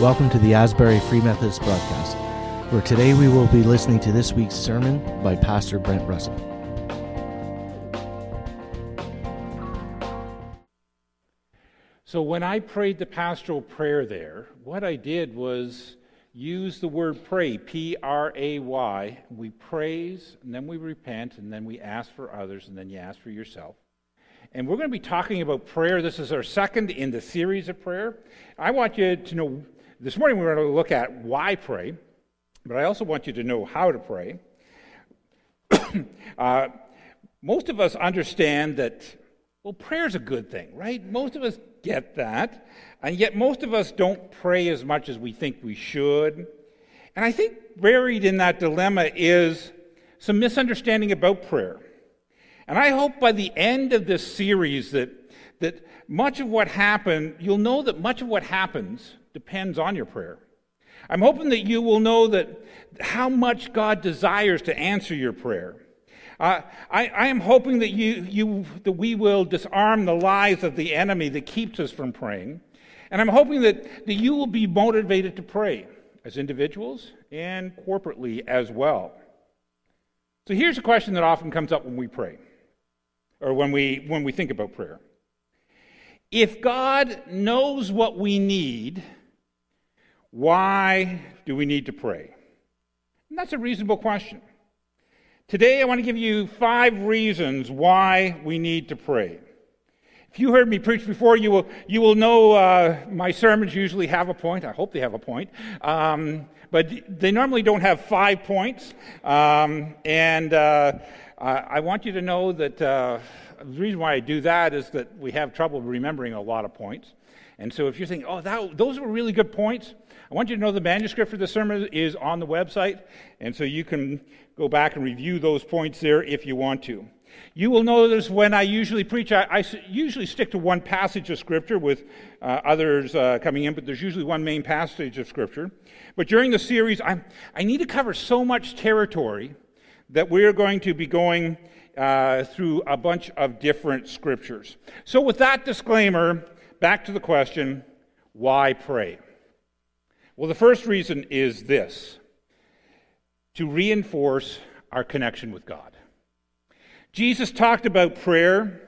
Welcome to the Asbury Free Methodist broadcast, where today we will be listening to this week's sermon by Pastor Brent Russell. So, when I prayed the pastoral prayer there, what I did was use the word pray, P R A Y. We praise, and then we repent, and then we ask for others, and then you ask for yourself. And we're going to be talking about prayer. This is our second in the series of prayer. I want you to know this morning we're going to look at why pray, but I also want you to know how to pray. uh, most of us understand that, well, prayer is a good thing, right? Most of us get that. And yet, most of us don't pray as much as we think we should. And I think buried in that dilemma is some misunderstanding about prayer. And I hope by the end of this series that, that much of what happened, you'll know that much of what happens depends on your prayer. I'm hoping that you will know that how much God desires to answer your prayer. Uh, I, I, am hoping that you, you that we will disarm the lies of the enemy that keeps us from praying, and I'm hoping that, that you will be motivated to pray as individuals and corporately as well. So here's a question that often comes up when we pray or when we, when we think about prayer. If God knows what we need, why do we need to pray? And that's a reasonable question. Today, I want to give you five reasons why we need to pray. If you heard me preach before, you will, you will know uh, my sermons usually have a point. I hope they have a point. Um, but they normally don't have five points. Um, and uh, I want you to know that uh, the reason why I do that is that we have trouble remembering a lot of points. And so if you're thinking, oh, that, those were really good points, I want you to know the manuscript for the sermon is on the website. And so you can go back and review those points there if you want to. You will notice when I usually preach, I, I usually stick to one passage of Scripture with uh, others uh, coming in, but there's usually one main passage of Scripture. But during the series, i I need to cover so much territory that we're going to be going uh, through a bunch of different scriptures. So, with that disclaimer, back to the question why pray? Well, the first reason is this to reinforce our connection with God. Jesus talked about prayer,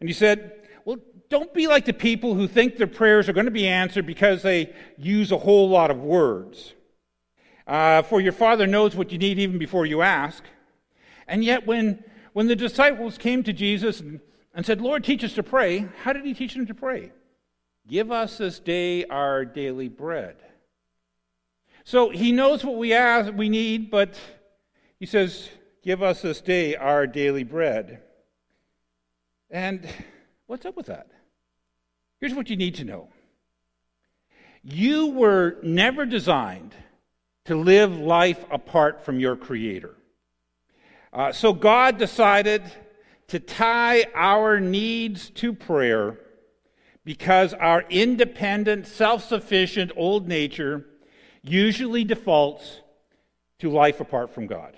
and he said, Well, don't be like the people who think their prayers are going to be answered because they use a whole lot of words. Uh, for your Father knows what you need even before you ask. And yet, when, when the disciples came to Jesus and, and said, Lord, teach us to pray, how did he teach them to pray? Give us this day our daily bread. So he knows what we ask, we need, but he says, Give us this day our daily bread. And what's up with that? Here's what you need to know you were never designed to live life apart from your Creator. Uh, so God decided to tie our needs to prayer because our independent, self sufficient old nature usually defaults to life apart from God.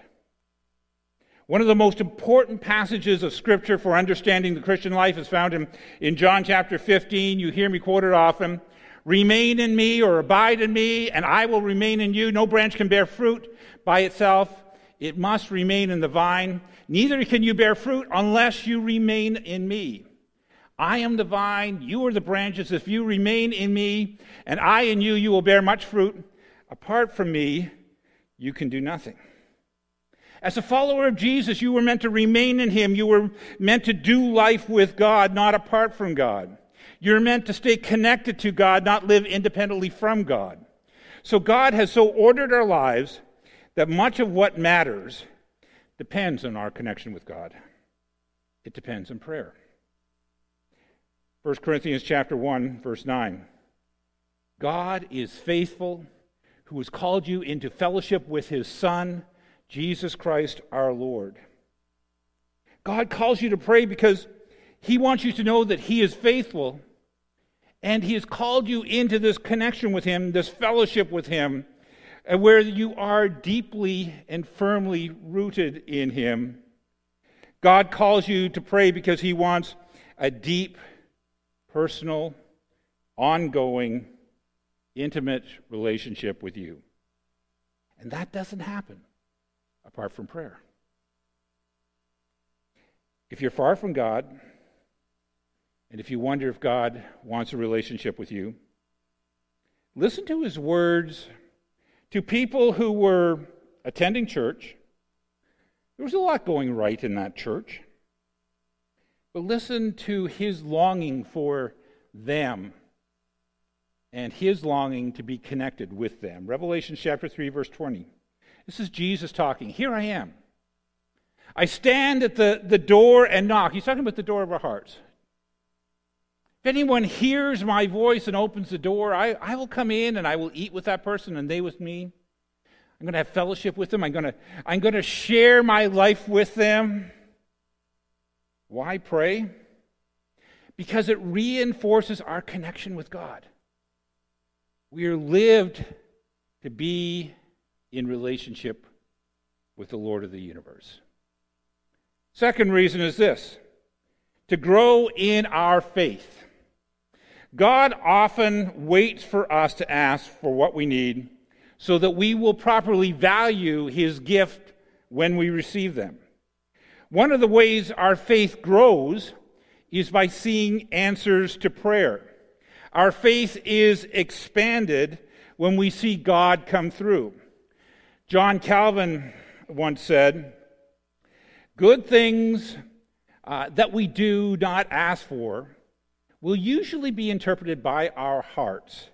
One of the most important passages of Scripture for understanding the Christian life is found in, in John chapter 15. You hear me quoted often. Remain in me or abide in me, and I will remain in you. No branch can bear fruit by itself. It must remain in the vine. Neither can you bear fruit unless you remain in me. I am the vine, you are the branches. If you remain in me, and I in you, you will bear much fruit. Apart from me, you can do nothing. As a follower of Jesus, you were meant to remain in Him. You were meant to do life with God, not apart from God. You're meant to stay connected to God, not live independently from God. So God has so ordered our lives that much of what matters depends on our connection with God. It depends on prayer. 1 Corinthians chapter 1 verse 9. God is faithful who has called you into fellowship with his son Jesus Christ our Lord. God calls you to pray because He wants you to know that He is faithful and He has called you into this connection with Him, this fellowship with Him, where you are deeply and firmly rooted in Him. God calls you to pray because He wants a deep, personal, ongoing, intimate relationship with you. And that doesn't happen apart from prayer. If you're far from God, and if you wonder if God wants a relationship with you, listen to his words to people who were attending church. There was a lot going right in that church. But listen to his longing for them and his longing to be connected with them. Revelation chapter 3, verse 20. This is Jesus talking. Here I am. I stand at the, the door and knock. He's talking about the door of our hearts. If anyone hears my voice and opens the door, I, I will come in and I will eat with that person and they with me. I'm going to have fellowship with them. I'm going to, I'm going to share my life with them. Why pray? Because it reinforces our connection with God. We are lived to be in relationship with the Lord of the universe. Second reason is this to grow in our faith. God often waits for us to ask for what we need so that we will properly value his gift when we receive them. One of the ways our faith grows is by seeing answers to prayer. Our faith is expanded when we see God come through. John Calvin once said, Good things uh, that we do not ask for will usually be interpreted by our hearts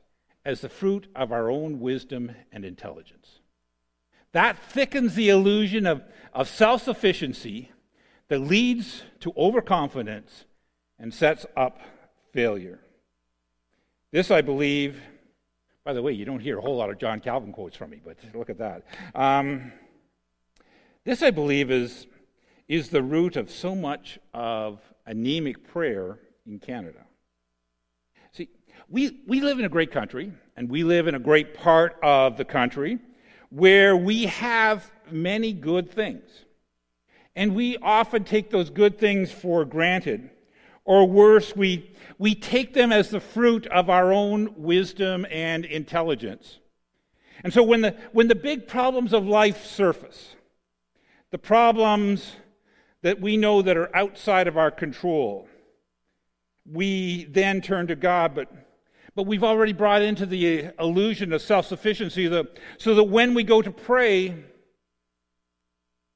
as the fruit of our own wisdom and intelligence. That thickens the illusion of, of self sufficiency that leads to overconfidence and sets up failure. This, I believe, by the way, you don't hear a whole lot of John Calvin quotes from me, but look at that. Um, this, I believe, is is the root of so much of anemic prayer in Canada. See, we, we live in a great country, and we live in a great part of the country where we have many good things. And we often take those good things for granted. Or worse, we, we take them as the fruit of our own wisdom and intelligence. And so when the, when the big problems of life surface, the problems that we know that are outside of our control. We then turn to God, but, but we've already brought into the illusion of self sufficiency so that when we go to pray,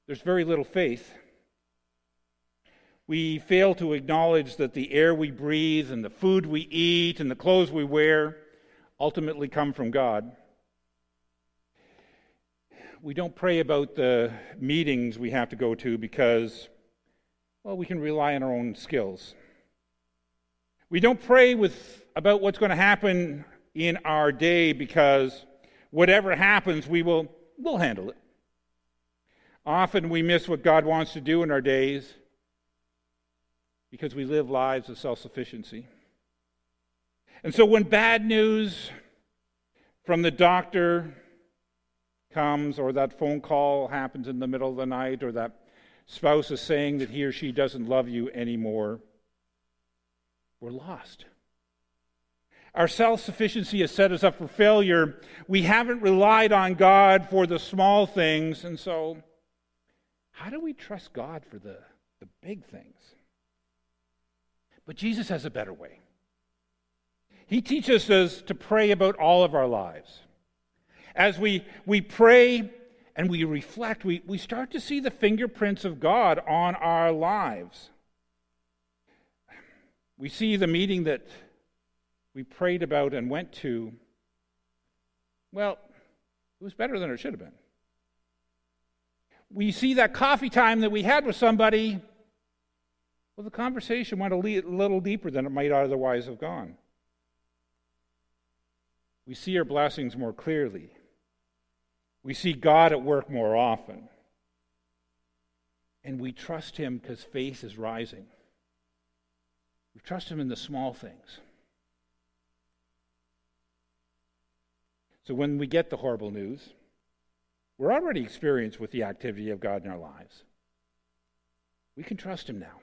there's very little faith. We fail to acknowledge that the air we breathe and the food we eat and the clothes we wear ultimately come from God we don't pray about the meetings we have to go to because well, we can rely on our own skills. We don't pray with, about what's going to happen in our day because whatever happens, we will we'll handle it. Often we miss what God wants to do in our days because we live lives of self sufficiency. And so when bad news from the doctor comes, or that phone call happens in the middle of the night, or that spouse is saying that he or she doesn't love you anymore, we're lost. Our self sufficiency has set us up for failure. We haven't relied on God for the small things, and so how do we trust God for the, the big things? But Jesus has a better way. He teaches us to pray about all of our lives. As we, we pray and we reflect, we, we start to see the fingerprints of God on our lives. We see the meeting that we prayed about and went to. Well, it was better than it should have been. We see that coffee time that we had with somebody. Well, the conversation went a little deeper than it might otherwise have gone. We see our blessings more clearly. We see God at work more often. And we trust Him because faith is rising. We trust Him in the small things. So when we get the horrible news, we're already experienced with the activity of God in our lives. We can trust Him now.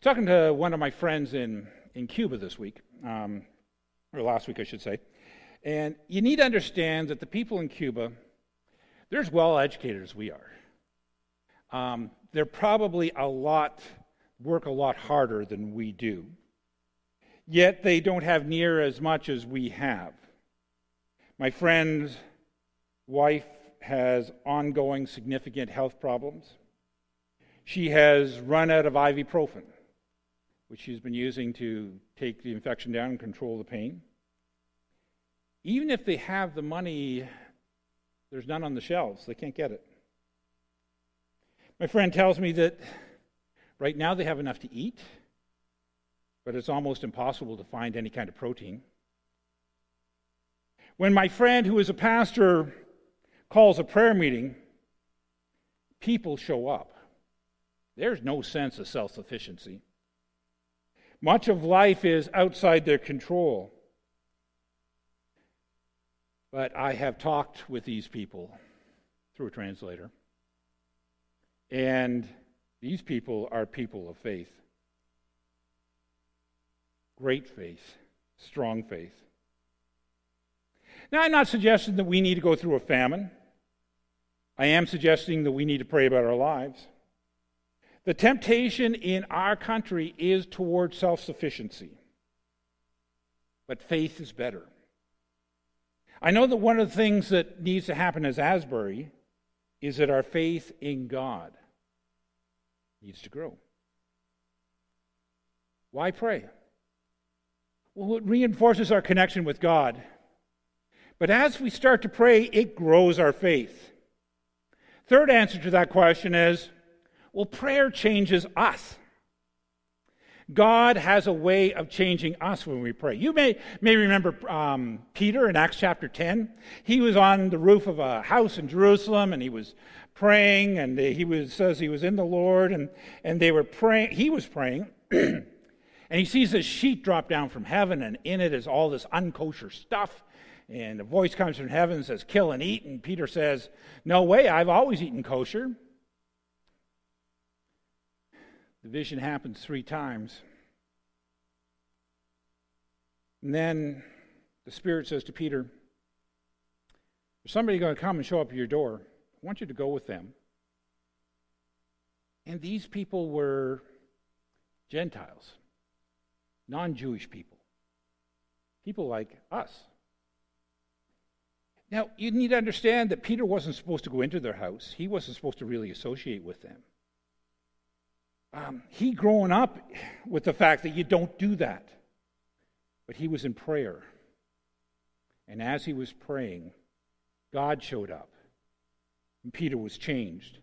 Talking to one of my friends in, in Cuba this week. Um, or last week, I should say. And you need to understand that the people in Cuba, they're as well educated as we are. Um, they're probably a lot, work a lot harder than we do. Yet they don't have near as much as we have. My friend's wife has ongoing significant health problems. She has run out of ibuprofen, which she's been using to take the infection down and control the pain. Even if they have the money, there's none on the shelves. They can't get it. My friend tells me that right now they have enough to eat, but it's almost impossible to find any kind of protein. When my friend, who is a pastor, calls a prayer meeting, people show up. There's no sense of self sufficiency. Much of life is outside their control. But I have talked with these people through a translator. And these people are people of faith. Great faith, strong faith. Now, I'm not suggesting that we need to go through a famine. I am suggesting that we need to pray about our lives. The temptation in our country is toward self sufficiency, but faith is better. I know that one of the things that needs to happen as Asbury is that our faith in God needs to grow. Why pray? Well, it reinforces our connection with God. But as we start to pray, it grows our faith. Third answer to that question is well, prayer changes us. God has a way of changing us when we pray. You may, may remember um, Peter in Acts chapter 10. He was on the roof of a house in Jerusalem and he was praying and he was, says he was in the Lord and, and they were praying. He was praying and he sees this sheet drop down from heaven and in it is all this unkosher stuff. And a voice comes from heaven and says, Kill and eat. And Peter says, No way, I've always eaten kosher. The vision happens three times. And then the Spirit says to Peter, There's somebody going to come and show up at your door. I want you to go with them. And these people were Gentiles, non Jewish people, people like us. Now, you need to understand that Peter wasn't supposed to go into their house, he wasn't supposed to really associate with them um, he growing up with the fact that you don't do that. But he was in prayer. And as he was praying, God showed up. And Peter was changed.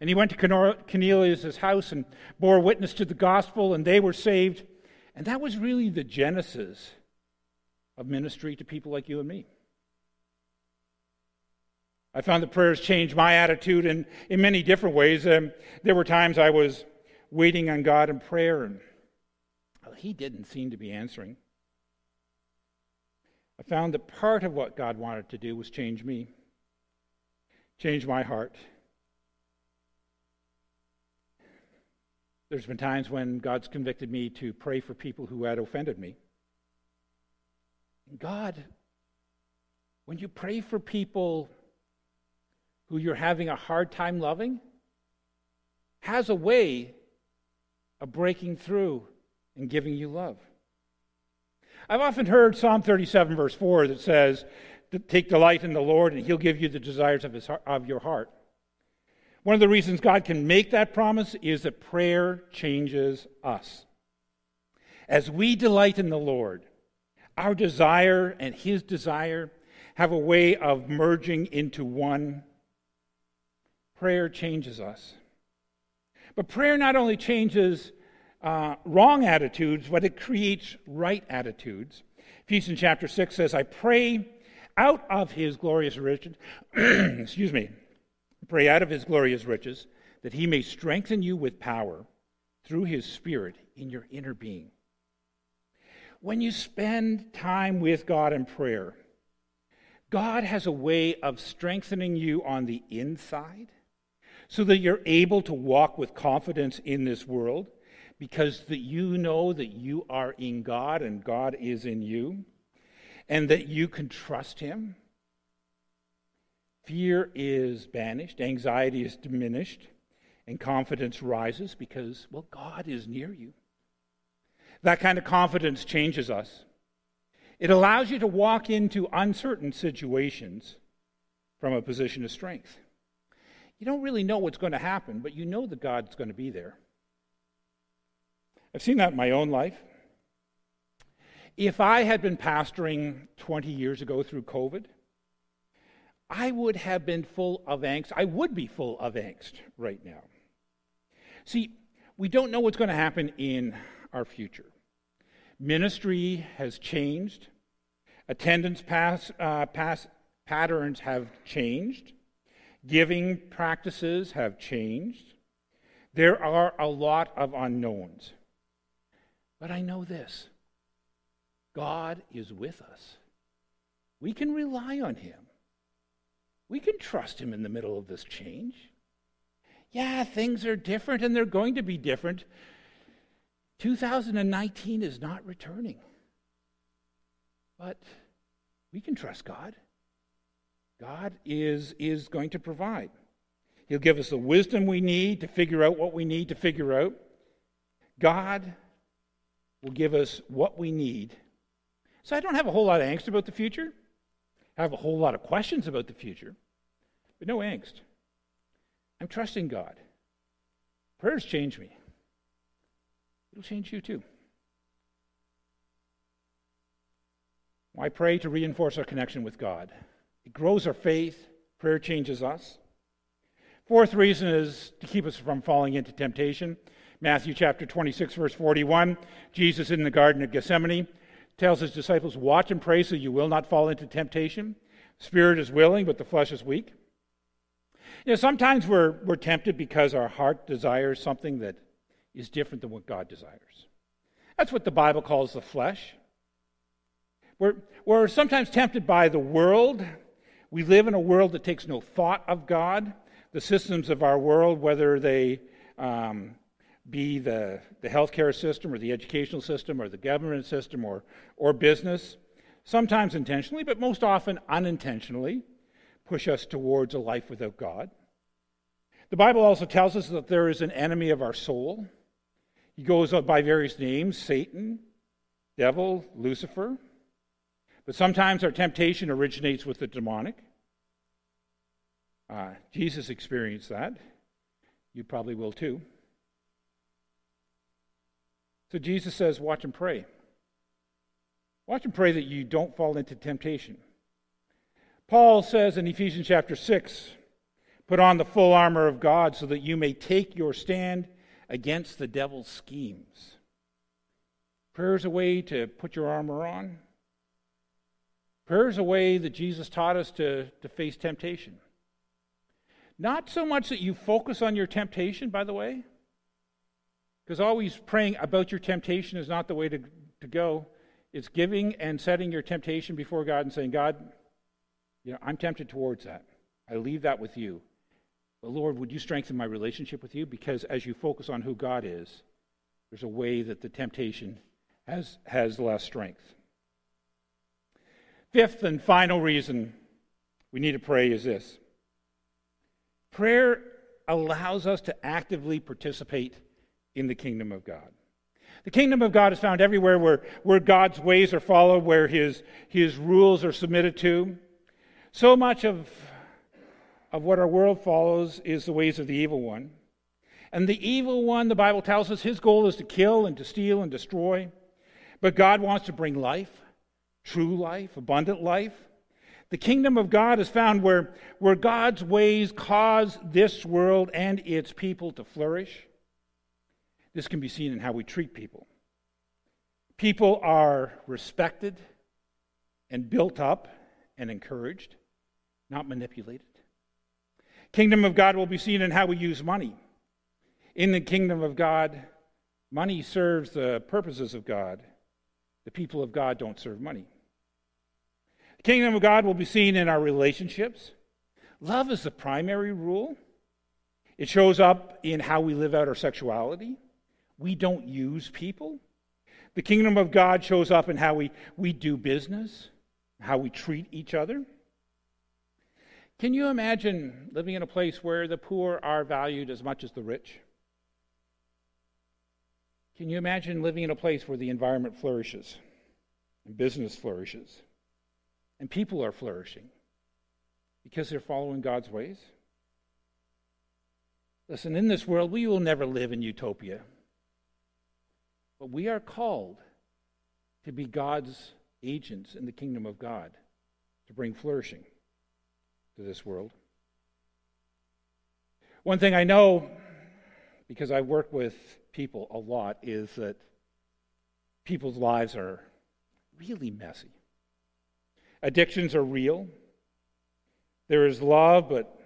And he went to Cornelius' house and bore witness to the gospel, and they were saved. And that was really the genesis of ministry to people like you and me. I found that prayers changed my attitude in, in many different ways. Um, there were times I was waiting on God in prayer, and well, He didn't seem to be answering. I found that part of what God wanted to do was change me, change my heart. There's been times when God's convicted me to pray for people who had offended me. God, when you pray for people who you're having a hard time loving, has a way of breaking through and giving you love. I've often heard Psalm 37, verse 4, that says, Take delight in the Lord, and He'll give you the desires of, his, of your heart. One of the reasons God can make that promise is that prayer changes us. As we delight in the Lord, our desire and His desire have a way of merging into one. Prayer changes us. But prayer not only changes uh, wrong attitudes, but it creates right attitudes. Ephesians chapter 6 says, I pray out of his glorious riches, excuse me, pray out of his glorious riches that he may strengthen you with power through his spirit in your inner being. When you spend time with God in prayer, God has a way of strengthening you on the inside so that you're able to walk with confidence in this world because that you know that you are in God and God is in you. and that you can trust Him. Fear is banished, anxiety is diminished, and confidence rises because, well, God is near you. That kind of confidence changes us. It allows you to walk into uncertain situations from a position of strength. You don't really know what's going to happen, but you know that God's going to be there. I've seen that in my own life. If I had been pastoring 20 years ago through COVID, I would have been full of angst. I would be full of angst right now. See, we don't know what's going to happen in our future. Ministry has changed, attendance pass, uh, pass patterns have changed, giving practices have changed. There are a lot of unknowns. But I know this God is with us. We can rely on Him. We can trust Him in the middle of this change. Yeah, things are different and they're going to be different. 2019 is not returning. But we can trust God. God is, is going to provide. He'll give us the wisdom we need to figure out what we need to figure out. God will give us what we need. So I don't have a whole lot of angst about the future. I have a whole lot of questions about the future, but no angst. I'm trusting God. Prayers change me. It'll change you too. I pray to reinforce our connection with God. It grows our faith. Prayer changes us. Fourth reason is to keep us from falling into temptation. Matthew chapter 26, verse 41. Jesus in the Garden of Gethsemane tells his disciples, Watch and pray so you will not fall into temptation. Spirit is willing, but the flesh is weak. You know, sometimes we're, we're tempted because our heart desires something that is different than what God desires. That's what the Bible calls the flesh. We're, we're sometimes tempted by the world. We live in a world that takes no thought of God. The systems of our world, whether they um, be the, the healthcare system or the educational system or the government system or, or business, sometimes intentionally, but most often unintentionally, push us towards a life without God. The Bible also tells us that there is an enemy of our soul. He goes by various names Satan, devil, Lucifer. But sometimes our temptation originates with the demonic. Uh, Jesus experienced that. You probably will too. So Jesus says, watch and pray. Watch and pray that you don't fall into temptation. Paul says in Ephesians chapter 6 put on the full armor of God so that you may take your stand against the devil's schemes. Prayer is a way to put your armor on. Prayer is a way that Jesus taught us to, to face temptation. Not so much that you focus on your temptation, by the way, because always praying about your temptation is not the way to, to go. It's giving and setting your temptation before God and saying, God, you know, I'm tempted towards that. I leave that with you. But Lord, would you strengthen my relationship with you? Because as you focus on who God is, there's a way that the temptation has, has less strength. Fifth and final reason we need to pray is this prayer allows us to actively participate in the kingdom of God. The kingdom of God is found everywhere where, where God's ways are followed, where his, his rules are submitted to. So much of, of what our world follows is the ways of the evil one. And the evil one, the Bible tells us, his goal is to kill and to steal and destroy. But God wants to bring life, true life, abundant life. The kingdom of God is found where, where God's ways cause this world and its people to flourish. This can be seen in how we treat people. People are respected and built up and encouraged, not manipulated. Kingdom of God will be seen in how we use money. In the kingdom of God, money serves the purposes of God. The people of God don't serve money. The kingdom of God will be seen in our relationships. Love is the primary rule. It shows up in how we live out our sexuality we don't use people. The kingdom of God shows up in how we, we do business. how we treat each other. Can you imagine living in a place where the poor are valued as much as the rich? Can you imagine living in a place where the environment flourishes and business flourishes and people are flourishing because they're following God's ways? Listen, in this world, we will never live in utopia. But we are called to be God's agents in the kingdom of God, to bring flourishing to this world. One thing I know, because I work with people a lot, is that people's lives are really messy. Addictions are real. There is love, but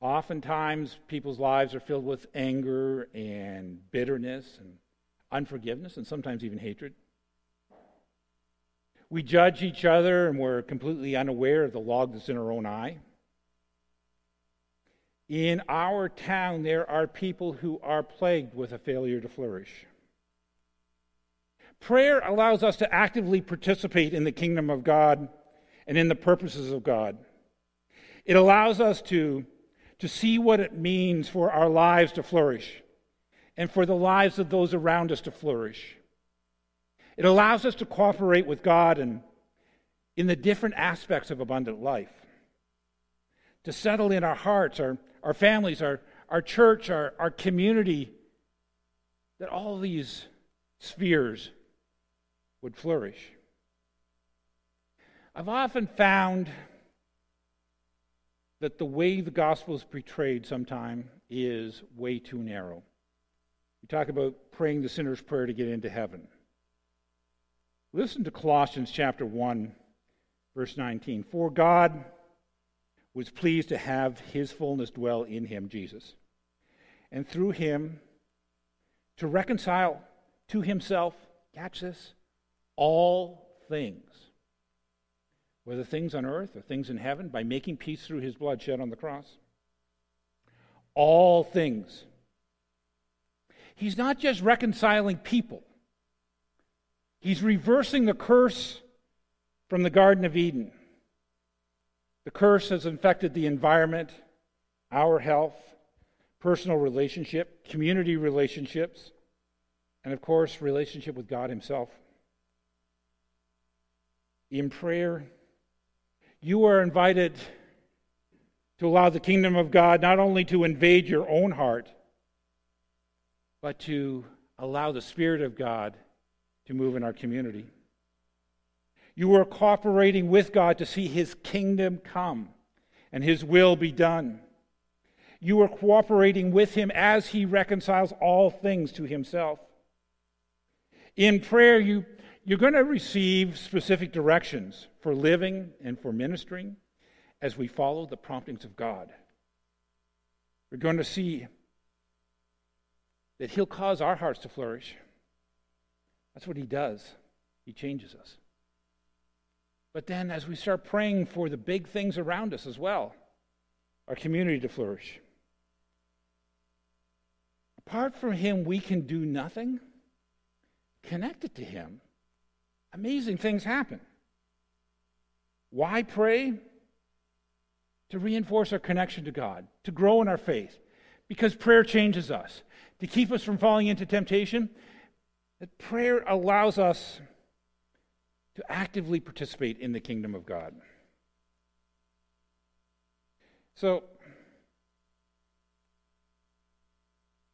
oftentimes people's lives are filled with anger and bitterness and unforgiveness and sometimes even hatred. We judge each other and we're completely unaware of the log that's in our own eye. In our town, there are people who are plagued with a failure to flourish. Prayer allows us to actively participate in the kingdom of God and in the purposes of God. It allows us to, to see what it means for our lives to flourish and for the lives of those around us to flourish. It allows us to cooperate with God and in the different aspects of abundant life, to settle in our hearts, our, our families, our, our church, our, our community, that all these spheres would flourish. I've often found that the way the gospel is portrayed sometimes is way too narrow. We talk about praying the sinner's prayer to get into heaven. Listen to Colossians chapter 1, verse 19. For God was pleased to have his fullness dwell in him, Jesus, and through him to reconcile to himself, catch this, all things, whether things on earth or things in heaven, by making peace through his blood shed on the cross. All things. He's not just reconciling people. He's reversing the curse from the Garden of Eden. The curse has infected the environment, our health, personal relationship, community relationships, and of course, relationship with God Himself. In prayer, you are invited to allow the kingdom of God not only to invade your own heart, but to allow the Spirit of God to move in our community. You are cooperating with God to see His kingdom come and His will be done. You are cooperating with Him as He reconciles all things to Himself. In prayer, you, you're going to receive specific directions for living and for ministering as we follow the promptings of God. We're going to see that He'll cause our hearts to flourish that's what he does. He changes us. But then, as we start praying for the big things around us as well, our community to flourish. Apart from him, we can do nothing. Connected to him, amazing things happen. Why pray? To reinforce our connection to God, to grow in our faith, because prayer changes us, to keep us from falling into temptation, that prayer allows us to actively participate in the kingdom of God. So,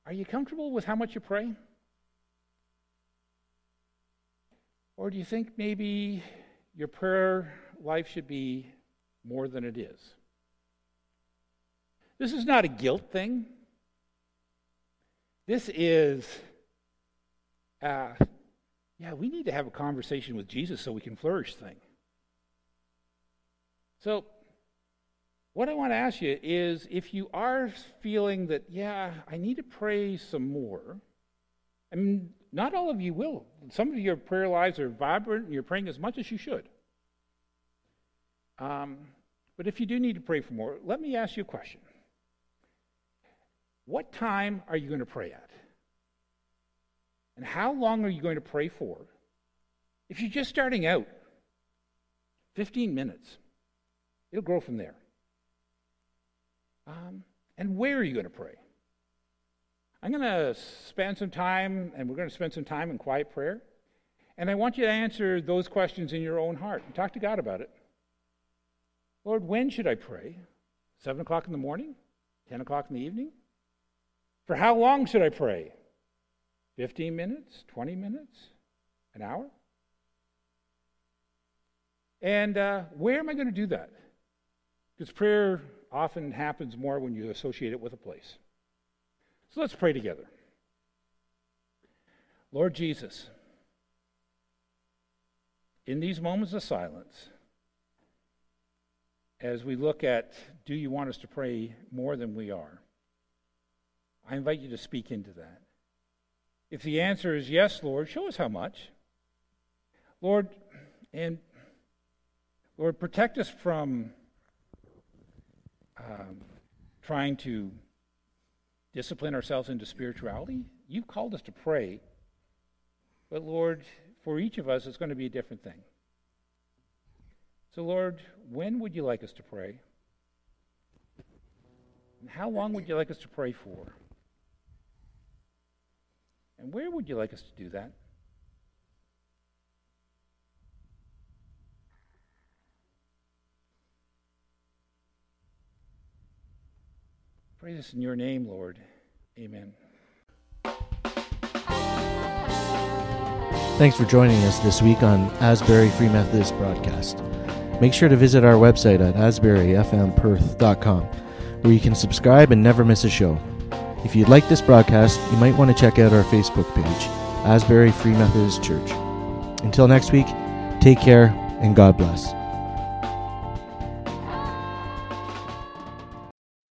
are you comfortable with how much you pray? Or do you think maybe your prayer life should be more than it is? This is not a guilt thing. This is uh, yeah, we need to have a conversation with Jesus so we can flourish thing. So, what I want to ask you is if you are feeling that, yeah, I need to pray some more, I mean, not all of you will. Some of your prayer lives are vibrant and you're praying as much as you should. Um, but if you do need to pray for more, let me ask you a question. What time are you going to pray at? And how long are you going to pray for? If you're just starting out, 15 minutes. It'll grow from there. Um, and where are you going to pray? I'm going to spend some time, and we're going to spend some time in quiet prayer. And I want you to answer those questions in your own heart and talk to God about it. Lord, when should I pray? 7 o'clock in the morning? 10 o'clock in the evening? For how long should I pray? 15 minutes? 20 minutes? An hour? And uh, where am I going to do that? Because prayer often happens more when you associate it with a place. So let's pray together. Lord Jesus, in these moments of silence, as we look at do you want us to pray more than we are, I invite you to speak into that. If the answer is yes, Lord, show us how much. Lord, and Lord, protect us from um, trying to discipline ourselves into spirituality. You've called us to pray, but Lord, for each of us, it's going to be a different thing. So, Lord, when would you like us to pray? And how long would you like us to pray for? And where would you like us to do that? Pray this in your name, Lord. Amen. Thanks for joining us this week on Asbury Free Methodist Broadcast. Make sure to visit our website at asburyfmperth.com where you can subscribe and never miss a show. If you'd like this broadcast, you might want to check out our Facebook page, Asbury Free Methodist Church. Until next week, take care and God bless.